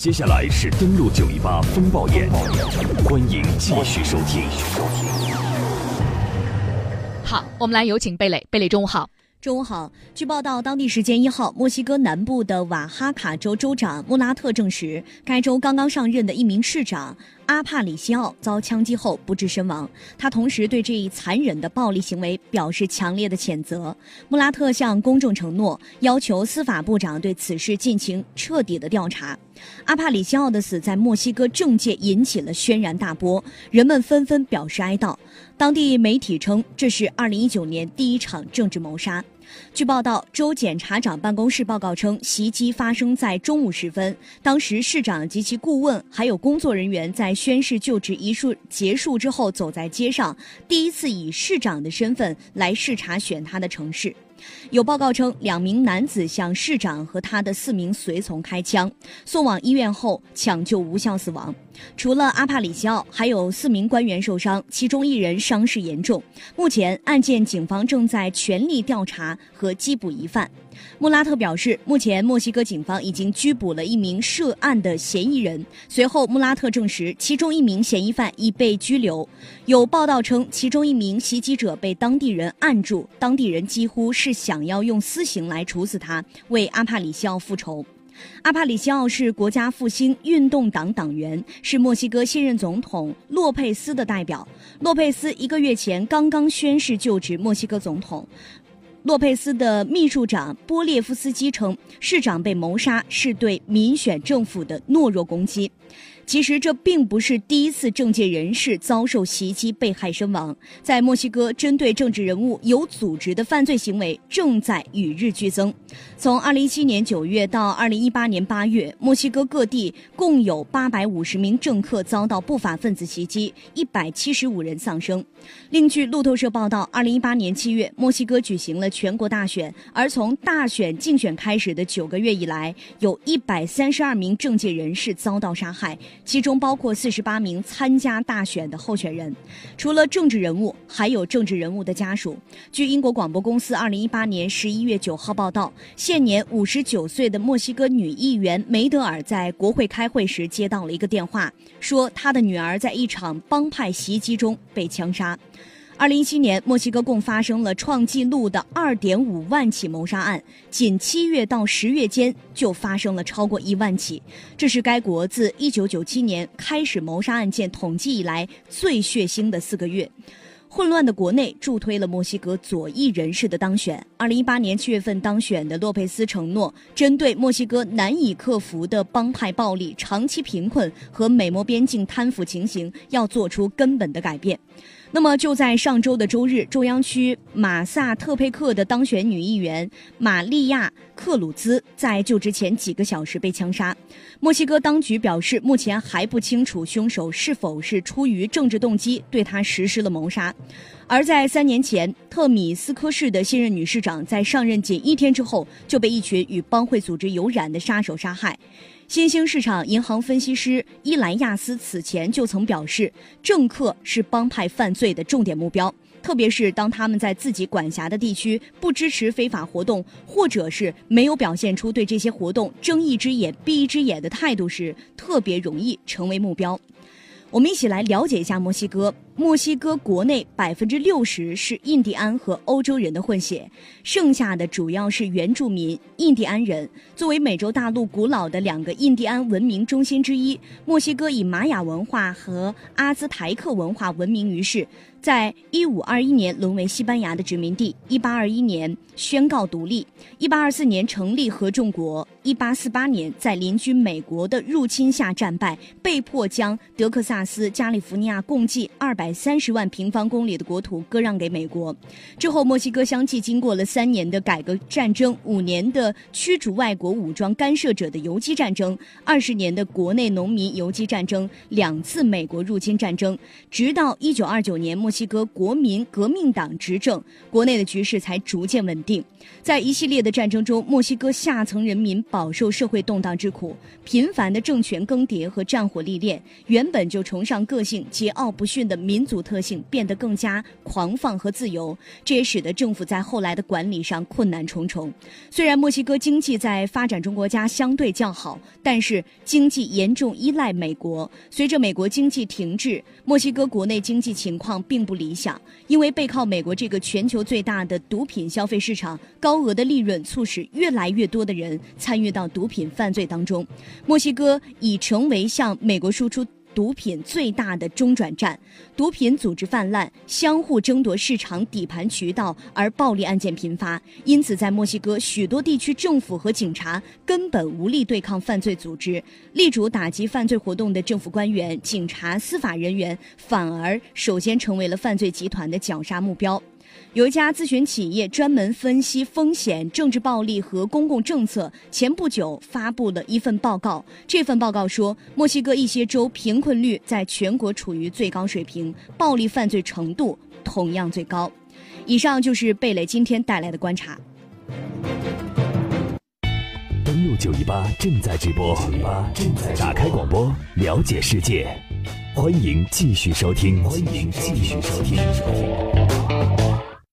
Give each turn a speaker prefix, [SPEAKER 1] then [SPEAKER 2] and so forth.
[SPEAKER 1] 接下来是登陆九一八风暴眼，欢迎继续收听。
[SPEAKER 2] 好，我们来有请贝蕾。贝蕾，中午好。
[SPEAKER 3] 中午好。据报道，当地时间一号，墨西哥南部的瓦哈卡州州长穆拉特证实，该州刚刚上任的一名市长阿帕里西奥遭枪击后不治身亡。他同时对这一残忍的暴力行为表示强烈的谴责。穆拉特向公众承诺，要求司法部长对此事进行彻底的调查。阿帕里西奥的死在墨西哥政界引起了轩然大波，人们纷纷表示哀悼。当地媒体称，这是2019年第一场政治谋杀。据报道，州检察长办公室报告称，袭击发生在中午时分，当时市长及其顾问还有工作人员在宣誓就职仪式结束之后，走在街上，第一次以市长的身份来视察选他的城市。有报告称，两名男子向市长和他的四名随从开枪，送往医院后抢救无效死亡。除了阿帕里西奥，还有四名官员受伤，其中一人伤势严重。目前案件警方正在全力调查和缉捕疑犯。穆拉特表示，目前墨西哥警方已经拘捕了一名涉案的嫌疑人。随后，穆拉特证实，其中一名嫌疑犯已被拘留。有报道称，其中一名袭击者被当地人按住，当地人几乎是想要用私刑来处死他，为阿帕里西奥复仇。阿帕里西奥是国家复兴运动党党员，是墨西哥现任总统洛佩斯的代表。洛佩斯一个月前刚刚宣誓就职墨西哥总统。洛佩斯的秘书长波列夫斯基称，市长被谋杀是对民选政府的懦弱攻击。其实这并不是第一次政界人士遭受袭击被害身亡，在墨西哥，针对政治人物有组织的犯罪行为正在与日俱增。从2017年9月到2018年8月，墨西哥各地共有850名政客遭到不法分子袭击，175人丧生。另据路透社报道，2018年7月，墨西哥举行了全国大选，而从大选竞选开始的九个月以来，有一百三十二名政界人士遭到杀害。其中包括四十八名参加大选的候选人，除了政治人物，还有政治人物的家属。据英国广播公司二零一八年十一月九号报道，现年五十九岁的墨西哥女议员梅德尔在国会开会时接到了一个电话，说她的女儿在一场帮派袭击中被枪杀。二零一七年，墨西哥共发生了创纪录的二点五万起谋杀案，仅七月到十月间就发生了超过一万起，这是该国自一九九七年开始谋杀案件统计以来最血腥的四个月。混乱的国内助推了墨西哥左翼人士的当选。二零一八年七月份当选的洛佩斯承诺，针对墨西哥难以克服的帮派暴力、长期贫困和美墨边境贪腐情形，要做出根本的改变。那么就在上周的周日，中央区马萨特佩克的当选女议员玛利亚·克鲁兹在就职前几个小时被枪杀。墨西哥当局表示，目前还不清楚凶手是否是出于政治动机对他实施了谋杀。而在三年前，特米斯科市的新任女市长在上任仅一天之后就被一群与帮会组织有染的杀手杀害。新兴市场银行分析师伊莱亚斯此前就曾表示，政客是帮派犯罪的重点目标，特别是当他们在自己管辖的地区不支持非法活动，或者是没有表现出对这些活动睁一只眼闭一只眼的态度时，特别容易成为目标。我们一起来了解一下墨西哥。墨西哥国内百分之六十是印第安和欧洲人的混血，剩下的主要是原住民印第安人。作为美洲大陆古老的两个印第安文明中心之一，墨西哥以玛雅文化和阿兹台克文化闻名于世。在一五二一年沦为西班牙的殖民地，一八二一年宣告独立，一八二四年成立合众国，一八四八年在邻居美国的入侵下战败，被迫将德克萨斯、加利福尼亚共计二百三十万平方公里的国土割让给美国。之后，墨西哥相继经过了三年的改革战争，五年的驱逐外国武装干涉者的游击战争，二十年的国内农民游击战争，两次美国入侵战争，直到一九二九年。墨西哥国民革命党执政，国内的局势才逐渐稳定。在一系列的战争中，墨西哥下层人民饱受社会动荡之苦，频繁的政权更迭和战火历练。原本就崇尚个性、桀骜不驯的民族特性变得更加狂放和自由，这也使得政府在后来的管理上困难重重。虽然墨西哥经济在发展中国家相对较好，但是经济严重依赖美国。随着美国经济停滞，墨西哥国内经济情况并不理想。因为背靠美国这个全球最大的毒品消费市场，高额的利润促使越来越多的人参与到毒品犯罪当中。墨西哥已成为向美国输出。毒品最大的中转站，毒品组织泛滥，相互争夺市场底盘渠道，而暴力案件频发。因此，在墨西哥许多地区，政府和警察根本无力对抗犯罪组织，力主打击犯罪活动的政府官员、警察、司法人员反而首先成为了犯罪集团的绞杀目标。有一家咨询企业专门分析风险、政治暴力和公共政策，前不久发布了一份报告。这份报告说，墨西哥一些州贫困率在全国处于最高水平，暴力犯罪程度同样最高。以上就是贝蕾今天带来的观察。
[SPEAKER 1] 登录九一八正在直播，九一八正在打开广播，了解世界。欢迎继续收听，欢迎继续收听。